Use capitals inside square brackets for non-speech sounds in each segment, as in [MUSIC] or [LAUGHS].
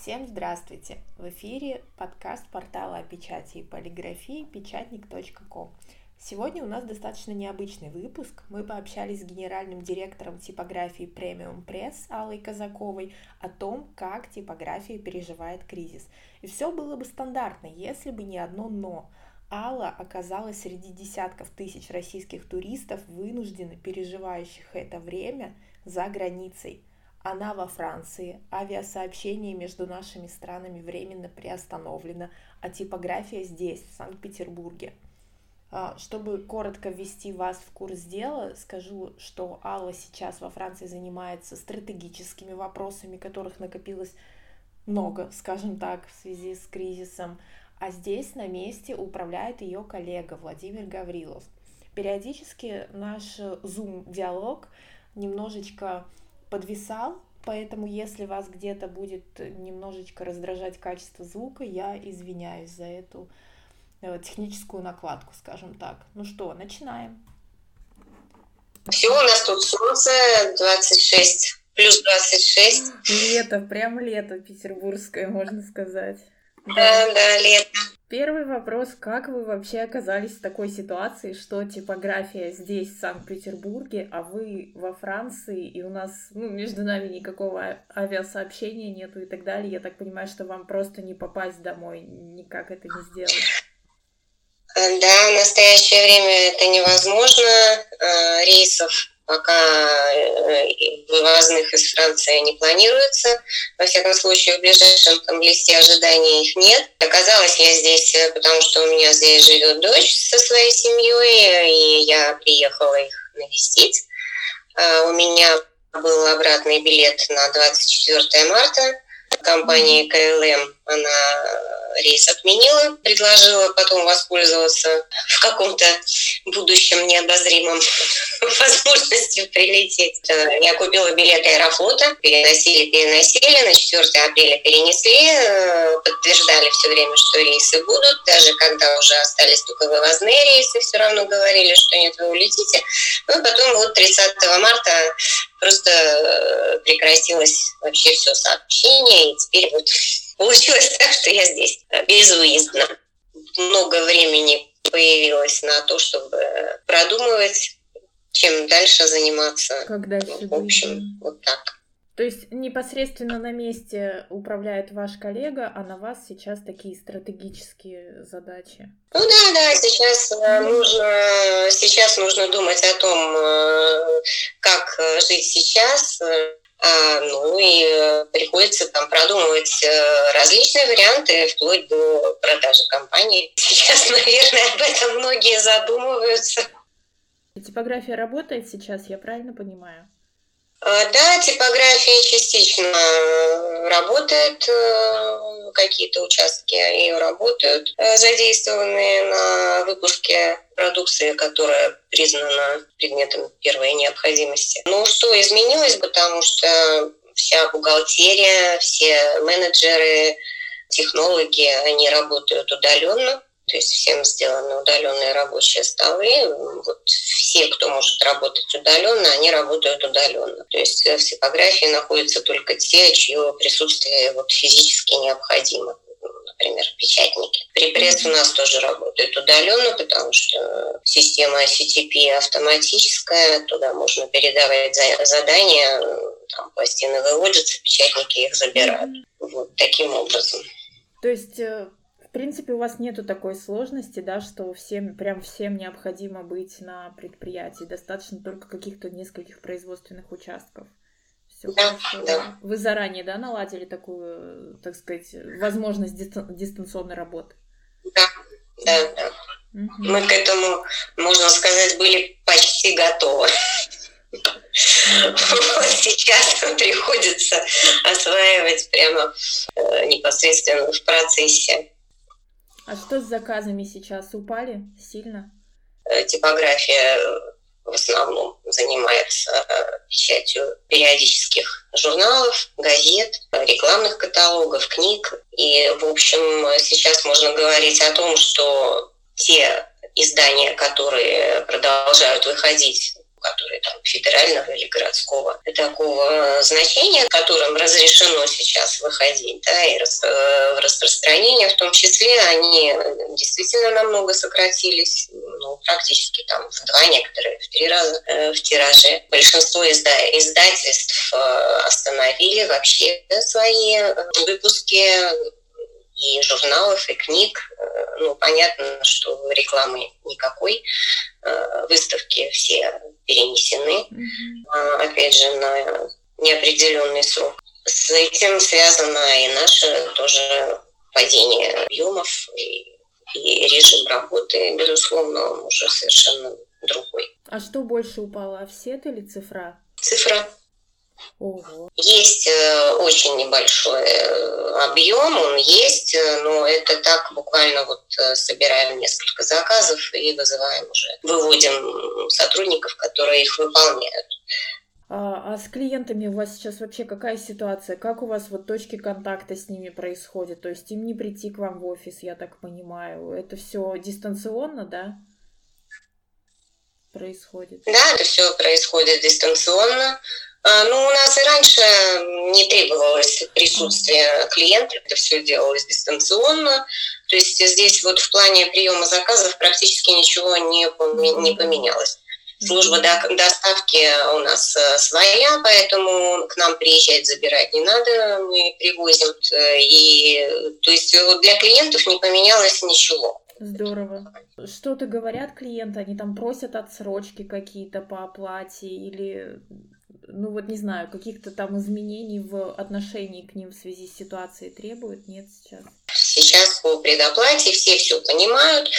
Всем здравствуйте! В эфире подкаст портала о печати и полиграфии печатник.ком. Сегодня у нас достаточно необычный выпуск. Мы пообщались с генеральным директором типографии Premium Press Аллой Казаковой о том, как типография переживает кризис. И все было бы стандартно, если бы не одно «но». Алла оказалась среди десятков тысяч российских туристов, вынужденно переживающих это время за границей – она во Франции, авиасообщение между нашими странами временно приостановлено, а типография здесь, в Санкт-Петербурге. А, чтобы коротко ввести вас в курс дела, скажу, что Алла сейчас во Франции занимается стратегическими вопросами, которых накопилось много, скажем так, в связи с кризисом, а здесь на месте управляет ее коллега Владимир Гаврилов. Периодически наш Zoom-диалог немножечко подвисал, поэтому если вас где-то будет немножечко раздражать качество звука, я извиняюсь за эту э, техническую накладку, скажем так. Ну что, начинаем. Все, у нас тут солнце 26, плюс 26. Лето, прям лето петербургское, можно сказать. Да, да, лето. Первый вопрос, как вы вообще оказались в такой ситуации, что типография здесь, в Санкт-Петербурге, а вы во Франции, и у нас, ну, между нами никакого авиасообщения нету и так далее. Я так понимаю, что вам просто не попасть домой, никак это не сделать. Да, в настоящее время это невозможно. Э, рейсов пока э, вывозных из Франции не планируется. Во всяком случае, в ближайшем там, листе ожидания их нет. Оказалось, я здесь, э, потому что у меня здесь живет дочь со своей семьей, и я приехала их навестить. А, у меня был обратный билет на 24 марта компании KLM. Она рейс отменила, предложила потом воспользоваться в каком-то будущем необозримом [LAUGHS] возможностью прилететь. Э, я купила билет Аэрофлота, переносили, переносили, на 4 апреля перенесли, э, подтверждали все время, что рейсы будут, даже когда уже остались только вывозные рейсы, все равно говорили, что нет, вы улетите. Ну, потом вот 30 марта просто э, прекратилось вообще все сообщение, и теперь вот получилось так, что я здесь безвыездно. Много времени появилось на то, чтобы продумывать, чем дальше заниматься. Дальше В общем, вот так. То есть непосредственно на месте управляет ваш коллега, а на вас сейчас такие стратегические задачи? Ну да, да, сейчас mm нужно, сейчас нужно думать о том, э, как э, жить сейчас, ну и приходится там продумывать различные варианты, вплоть до продажи компании. [LAUGHS] Сейчас, наверное, об этом многие задумываются. Типография работает сейчас, я правильно понимаю? А, да, типография частично э, работает, э, какие-то участки ее работают, э, задействованные на выпуске продукции, которая признана предметом первой необходимости. Ну, что изменилось, потому что вся бухгалтерия, все менеджеры, технологи, они работают удаленно, то есть всем сделаны удаленные рабочие столы. Вот все, кто может работать удаленно, они работают удаленно. То есть в типографии находятся только те, чье присутствие вот физически необходимо например, печатники. Припресс у нас тоже работает удаленно, потому что система CTP автоматическая, туда можно передавать задания, там пластины выводятся, печатники их забирают. Вот таким образом. То есть э, в принципе, у вас нету такой сложности, да, что всем, прям всем необходимо быть на предприятии. Достаточно только каких-то нескольких производственных участков. Все да, хорошо. Да. Вы заранее, да, наладили такую, так сказать, возможность дистанционной работы? Да, да, да. Угу. Мы к этому, можно сказать, были почти готовы. сейчас приходится осваивать прямо э, непосредственно в процессе. А что с заказами сейчас? Упали сильно? Э, типография э, в основном занимается э, печатью периодических журналов, газет, рекламных каталогов, книг. И, в общем, сейчас можно говорить о том, что те издания, которые продолжают выходить которые там федерального или городского такого значения, которым разрешено сейчас выходить, да, и в распространение в том числе, они действительно намного сократились, ну, практически там в два, некоторые в три раза э, в тираже. Большинство изда- издательств э, остановили вообще свои э, выпуски и журналов, и книг. Ну, понятно, что рекламы никакой. Выставки все перенесены, mm-hmm. опять же, на неопределенный срок. С этим связано и наше тоже падение объемов и, и режим работы, безусловно, он уже совершенно другой. А что больше упало, офсет или цифра? Цифра. Есть э, очень небольшой э, объем, он есть, э, но это так буквально вот собираем несколько заказов и вызываем уже, выводим сотрудников, которые их выполняют. А, а с клиентами у вас сейчас вообще какая ситуация? Как у вас вот точки контакта с ними происходят? То есть им не прийти к вам в офис, я так понимаю. Это все дистанционно, да? Происходит. Да, это все происходит дистанционно. А, ну, у нас и раньше не требовалось присутствие клиента, это все делалось дистанционно. То есть здесь вот в плане приема заказов практически ничего не, поменялось. Служба доставки у нас э, своя, поэтому к нам приезжать забирать не надо, мы привозим. Э, и, то есть для клиентов не поменялось ничего. Здорово. Что-то говорят клиенты, они там просят отсрочки какие-то по оплате или, ну вот не знаю, каких-то там изменений в отношении к ним в связи с ситуацией требуют? Нет сейчас? Сейчас по предоплате все все понимают.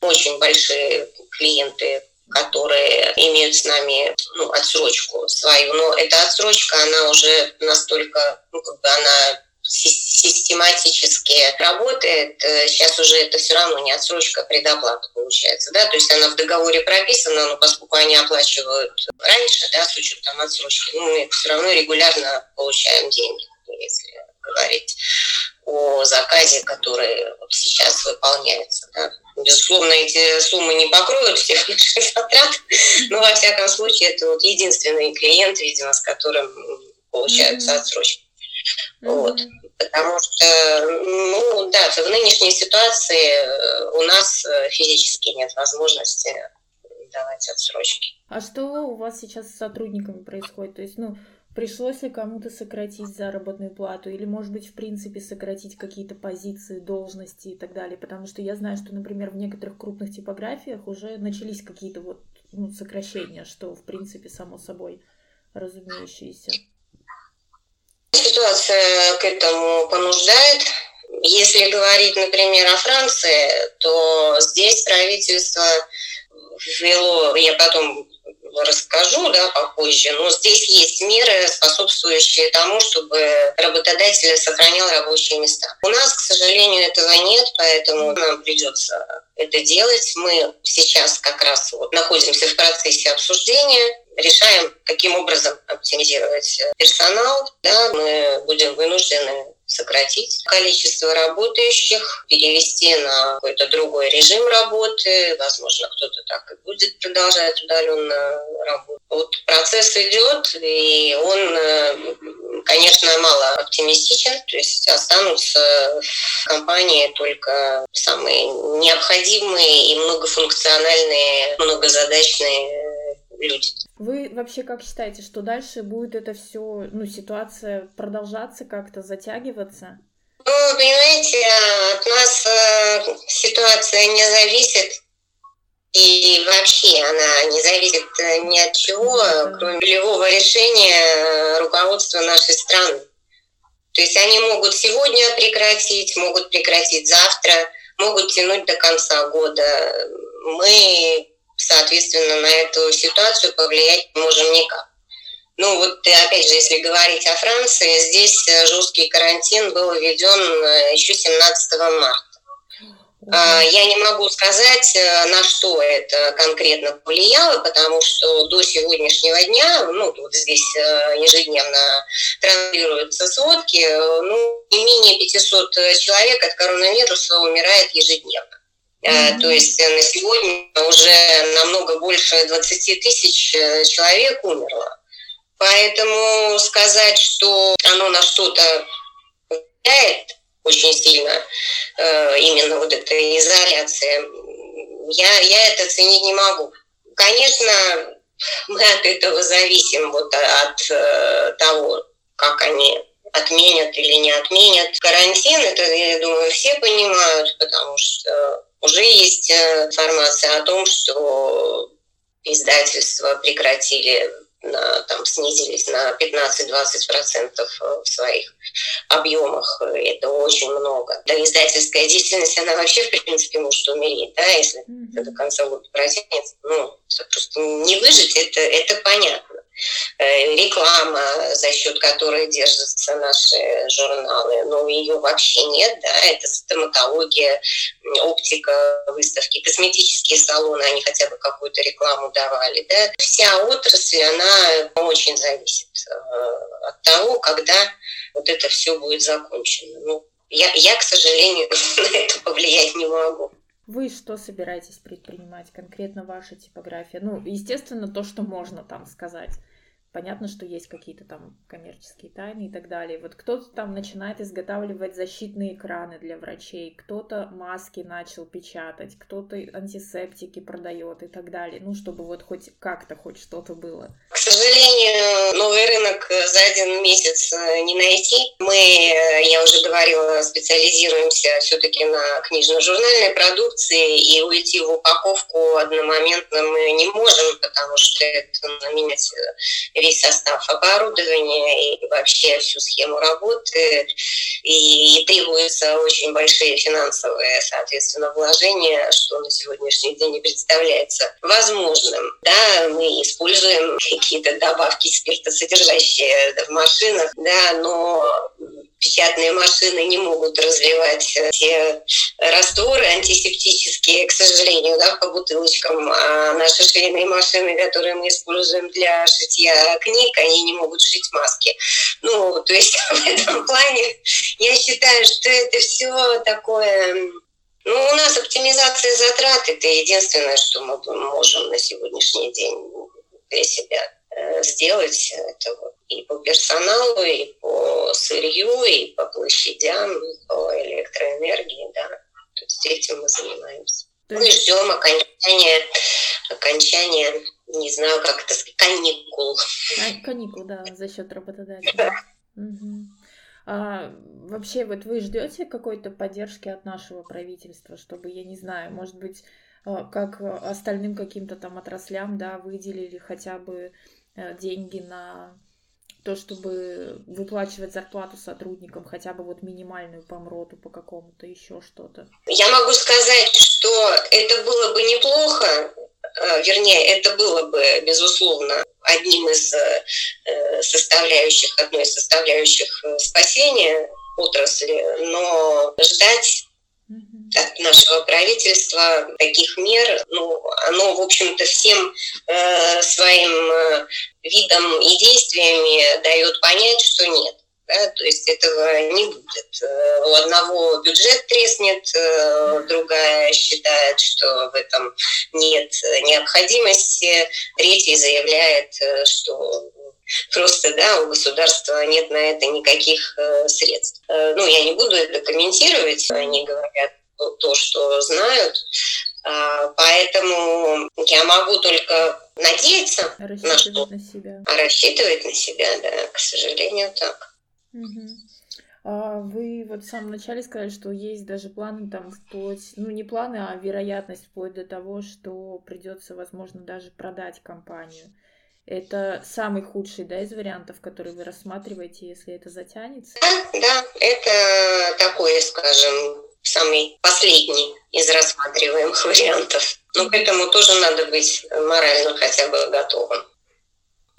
Очень большие клиенты которые имеют с нами ну, отсрочку свою. Но эта отсрочка, она уже настолько, ну, как бы она систематически работает, сейчас уже это все равно не отсрочка, а предоплата получается, да, то есть она в договоре прописана, но поскольку они оплачивают раньше, да, с учетом отсрочки, ну, мы все равно регулярно получаем деньги, если говорить о заказе, который сейчас выполняется, да. Безусловно, эти суммы не покроют всех наших затрат, но во всяком случае это вот единственный клиент, видимо, с которым получаются отсрочки. Mm-hmm. Вот. Потому что, ну да, в нынешней ситуации э, у нас э, физически нет возможности давать отсрочки. А что у вас сейчас с сотрудниками происходит? То есть, ну, Пришлось ли кому-то сократить заработную плату или, может быть, в принципе, сократить какие-то позиции, должности и так далее? Потому что я знаю, что, например, в некоторых крупных типографиях уже начались какие-то вот ну, сокращения, что, в принципе, само собой разумеющееся. Ситуация к этому понуждает. Если говорить, например, о Франции, то здесь правительство ввело, я потом расскажу да, попозже, но здесь есть меры, способствующие тому, чтобы работодатель сохранял рабочие места. У нас, к сожалению, этого нет, поэтому нам придется это делать. Мы сейчас как раз вот находимся в процессе обсуждения, решаем, каким образом оптимизировать персонал. Да, мы будем вынуждены сократить количество работающих, перевести на какой-то другой режим работы. Возможно, кто-то так и будет продолжать удаленно работать. Вот процесс идет, и он, э, конечно, мало оптимистичен. То есть останутся в компании только самые необходимые и многофункциональные, многозадачные люди. Вы вообще как считаете, что дальше будет это все, ну, ситуация продолжаться как-то, затягиваться? Ну, понимаете, от нас э, ситуация не зависит. И вообще она не зависит э, ни от чего, да. кроме любого решения э, руководства нашей страны. То есть они могут сегодня прекратить, могут прекратить завтра, могут тянуть до конца года. Мы соответственно, на эту ситуацию повлиять не можем никак. Ну вот опять же, если говорить о Франции, здесь э, жесткий карантин был введен э, еще 17 марта. А, я не могу сказать, э, на что это конкретно повлияло, потому что до сегодняшнего дня, ну, вот здесь ежедневно транслируются сводки, ну, не менее 500 человек от коронавируса умирает ежедневно. Mm-hmm. То есть на сегодня уже намного больше 20 тысяч человек умерло. Поэтому сказать, что оно на что-то влияет очень сильно, именно вот эта изоляция, я, я это ценить не могу. Конечно, мы от этого зависим, вот от э, того, как они отменят или не отменят. Карантин, это, я думаю, все понимают, потому что уже есть э, информация о том, что издательства прекратили на, там, снизились на 15-20% э, в своих объемах. Это очень много. Да, издательская деятельность, она вообще, в принципе, может умереть, да, если mm-hmm. до конца года протянется. Ну, просто не выжить, это, это понятно. Э, реклама, за счет которой держатся наши журналы, но ее вообще нет, да, это стоматология, оптика, выставки, косметические салоны, они хотя бы какую-то рекламу давали, да. Вся отрасль, она очень зависит э, от того, когда вот это все будет закончено. Ну, я, я, к сожалению, [LAUGHS] на это повлиять не могу. Вы что собираетесь предпринимать, конкретно ваша типография? Ну, естественно, то, что можно там сказать. Понятно, что есть какие-то там коммерческие тайны и так далее. Вот кто-то там начинает изготавливать защитные экраны для врачей, кто-то маски начал печатать, кто-то антисептики продает и так далее. Ну, чтобы вот хоть как-то хоть что-то было. Сожалению, новый рынок за один месяц э, не найти. Мы, э, я уже говорила, специализируемся все-таки на книжно-журнальной продукции, и уйти в упаковку одномоментно мы не можем, потому что это менять э, весь состав оборудования и вообще всю схему работы. И, требуются очень большие финансовые, соответственно, вложения, что на сегодняшний день не представляется возможным. Да, мы используем какие-то добавки спиртосодержащие в машинах, да, но печатные машины не могут разливать э, те растворы антисептические, к сожалению, да, по бутылочкам. А наши швейные машины, которые мы используем для шитья книг, они не могут шить маски. Ну, то есть [LAUGHS] в этом плане я считаю, что это все такое ну, у нас оптимизация затрат – это единственное, что мы можем на сегодняшний день для себя сделать это вот и по персоналу, и по сырью, и по площадям, и по электроэнергии, да. То есть этим мы занимаемся. Мы ну ждем окончания, окончания, не знаю, как это сказать, каникул. А, каникул, да, за счет работодателя. Угу. А, вообще, вот вы ждете какой-то поддержки от нашего правительства, чтобы, я не знаю, может быть, а, как остальным каким-то там отраслям, да, выделили хотя бы Э, деньги на то, чтобы выплачивать зарплату сотрудникам, хотя бы вот минимальную по МРОТу, по какому-то еще что-то? Я могу сказать, что это было бы неплохо, э, вернее, это было бы, безусловно, одним из э, составляющих, одной из составляющих спасения отрасли, но ждать от нашего правительства таких мер, ну, оно, в общем-то, всем э, своим э, видом и действиями дает понять, что нет. Да, то есть этого не будет. Э, у одного бюджет треснет, э, другая считает, что в этом нет необходимости, третий заявляет, что просто да, у государства нет на это никаких средств. Ну, я не буду это комментировать, они говорят то, что знают. А, поэтому я могу только надеяться на что. на себя. А рассчитывать на себя, да, к сожалению, так. Угу. А вы вот в самом начале сказали, что есть даже планы там вплоть, ну не планы, а вероятность вплоть до того, что придется, возможно, даже продать компанию. Это самый худший, да, из вариантов, которые вы рассматриваете, если это затянется? Да, да, это такое, скажем, самый последний из рассматриваемых [LAUGHS] вариантов. Но к этому тоже надо быть морально хотя бы готовым.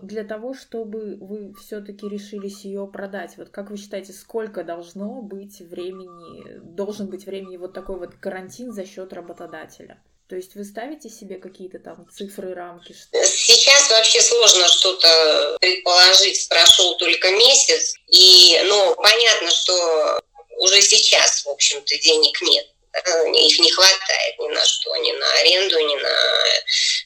Для того, чтобы вы все-таки решились ее продать, вот как вы считаете, сколько должно быть времени, должен быть времени вот такой вот карантин за счет работодателя? То есть вы ставите себе какие-то там цифры, рамки? Сейчас вообще сложно что-то предположить. Прошел только месяц. И, ну, понятно, что уже сейчас, в общем-то, денег нет. Э, их не хватает ни на что, ни на аренду, ни на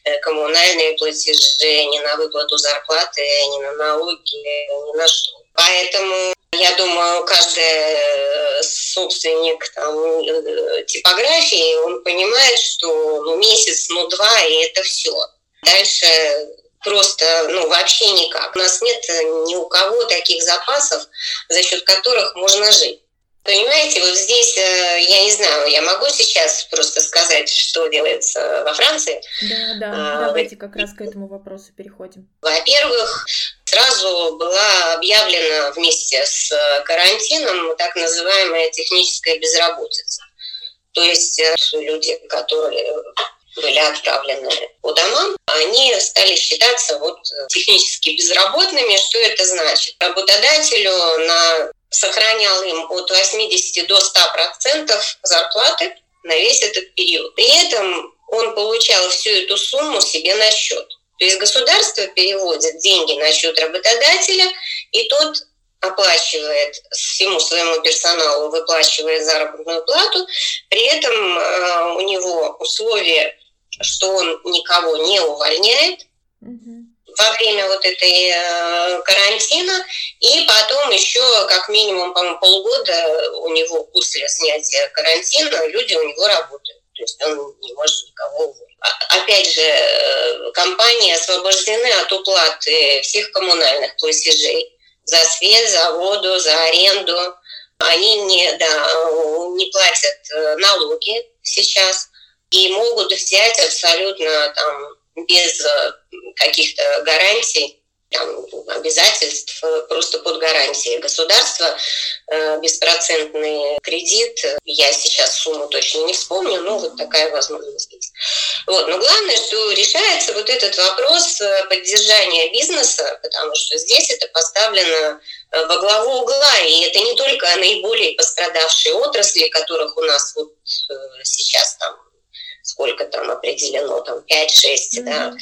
э, коммунальные платежи, ни на выплату зарплаты, ни на налоги, ни на что. Поэтому я думаю, каждый э, собственник там, типографии, он понимает, что ну, месяц, ну два, и это все. Дальше просто, ну, вообще никак. У нас нет ни у кого таких запасов, за счет которых можно жить. Понимаете, вот здесь, э, я не знаю, я могу сейчас просто сказать, что делается во Франции? Да, да, а, давайте как раз к этому вопросу переходим. Во-первых, сразу была объявлена вместе с карантином так называемая техническая безработица. То есть э, люди, которые были отправлены по домам, они стали считаться вот технически безработными. Что это значит? Работодателю на сохранял им от 80 до 100 процентов зарплаты на весь этот период. При этом он получал всю эту сумму себе на счет. То есть государство переводит деньги на счет работодателя, и тот оплачивает всему своему персоналу, выплачивает заработную плату. При этом э, у него условие, что он никого не увольняет, угу во время вот этой э, карантина, и потом еще как минимум, по-моему, полгода у него после снятия карантина люди у него работают. То есть он не может никого уволить. А, опять же, э, компании освобождены от уплаты всех коммунальных платежей за свет, за воду, за аренду. Они не, да, не платят э, налоги сейчас и могут взять абсолютно там без э, каких-то гарантий, там, обязательств, э, просто под гарантией государства, э, беспроцентный кредит. Я сейчас сумму точно не вспомню, но вот такая возможность есть. Вот. Но главное, что решается вот этот вопрос поддержания бизнеса, потому что здесь это поставлено во главу угла, и это не только наиболее пострадавшие отрасли, которых у нас вот сейчас там сколько там определено, там 5-6, mm-hmm. да,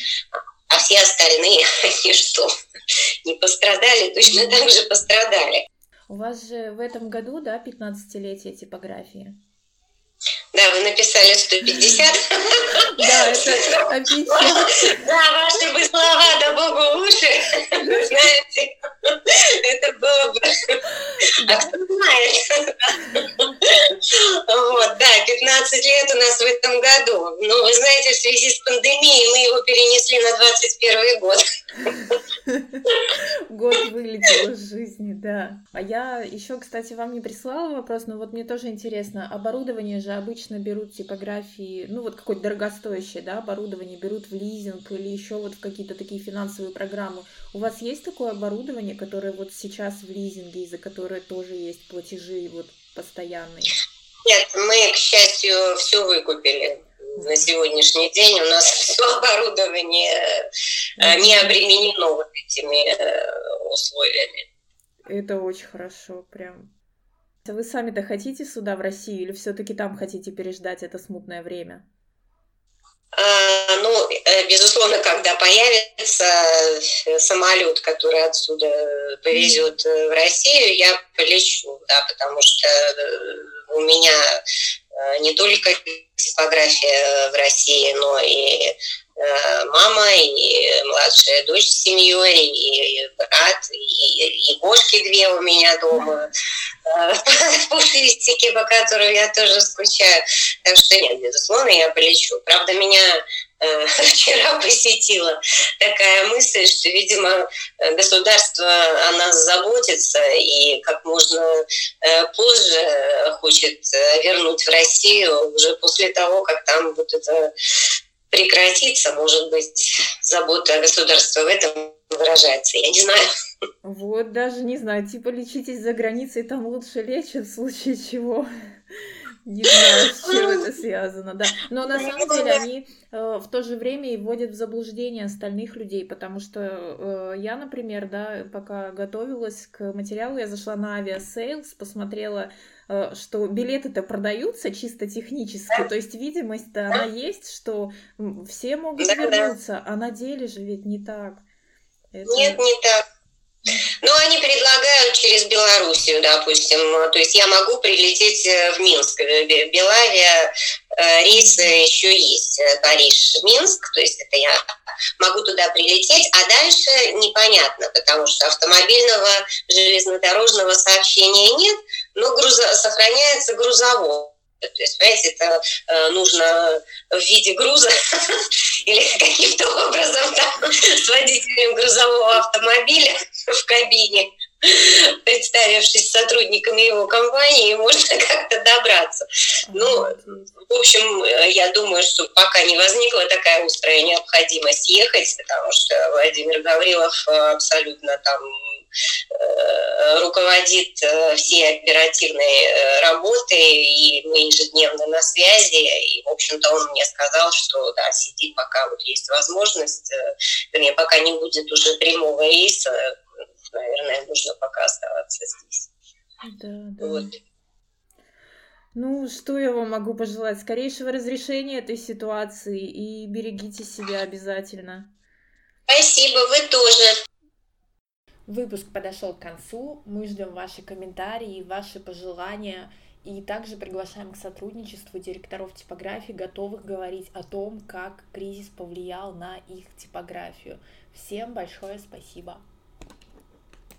а все остальные, [LAUGHS] они что, не пострадали, точно так же пострадали. У вас же в этом году, да, 15-летие типографии? Да, вы написали 150. Да, [LAUGHS] это. [LAUGHS] Да, ваши бы слова, да богу уши. Это было бы... А кто знает? Вот, да, 15 лет у нас в этом году. Ну, вы знаете, в связи с пандемией мы его перенесли на 21 год. Год вылетел из жизни, да. А я еще, кстати, вам не прислала вопрос, но вот мне тоже интересно. Оборудование же обычно берут типографии, ну вот какое-то дорогостоящее, да, оборудование берут в лизинг или еще вот в какие-то такие финансовые программы. У вас есть такое оборудование, которое вот сейчас в лизинге, из-за которое тоже есть платежи вот постоянные? Нет, мы, к счастью, все выкупили на сегодняшний день у нас [LAUGHS] все оборудование э, не обременено вот этими э, условиями. Это очень хорошо, прям. Вы сами-то хотите сюда, в Россию, или все-таки там хотите переждать это смутное время? А, ну, э, безусловно, когда появится самолет, который отсюда повезет в Россию, я полечу, да, потому что у меня не только типография в России, но и Э, мама, и младшая дочь с семьей, и брат, и, и кошки две у меня дома, э, [LAUGHS] пушистики, по которым я тоже скучаю. Так что нет, безусловно, я полечу. Правда, меня э, [LAUGHS] вчера посетила такая мысль, что, видимо, государство о нас заботится и как можно позже хочет вернуть в Россию уже после того, как там вот это прекратится, может быть, забота государства в этом выражается. Я не знаю. Вот, даже не знаю, типа лечитесь за границей, там лучше лечат, в случае чего. Не знаю, с чем это связано, да. Но на самом деле они э, в то же время и вводят в заблуждение остальных людей, потому что э, я, например, да, пока готовилась к материалу, я зашла на Aviasales, посмотрела Э, что билеты-то продаются чисто технически, то есть видимость-то она есть, что все могут вернуться, а на деле же ведь не так. Это... Нет, не так. Ну, они предлагают через Белоруссию, допустим. То есть я могу прилететь в Минск. Белавия, рейсы еще есть. Париж, Минск. То есть это я могу туда прилететь, а дальше непонятно, потому что автомобильного железнодорожного сообщения нет, но грузо, сохраняется грузовой. То есть, понимаете, это э, нужно в виде груза [LAUGHS] или каким-то образом там, [LAUGHS] с водителем грузового автомобиля в кабине [LAUGHS] представившись сотрудниками его компании, [LAUGHS] можно как-то добраться. Ну, в общем, я думаю, что пока не возникла такая острая необходимость ехать, потому что Владимир Гаврилов абсолютно там э, руководит э, всей оперативной э, работой, и мы ежедневно на связи, и, в общем-то, он мне сказал, что, да, сидит, пока вот есть возможность, вернее, пока не будет уже прямого рейса, наверное, нужно пока оставаться здесь. Да, да. Вот. Ну, что я вам могу пожелать? Скорейшего разрешения этой ситуации и берегите себя обязательно. Спасибо, вы тоже. Выпуск подошел к концу. Мы ждем ваши комментарии, ваши пожелания. И также приглашаем к сотрудничеству директоров типографии, готовых говорить о том, как кризис повлиял на их типографию. Всем большое спасибо.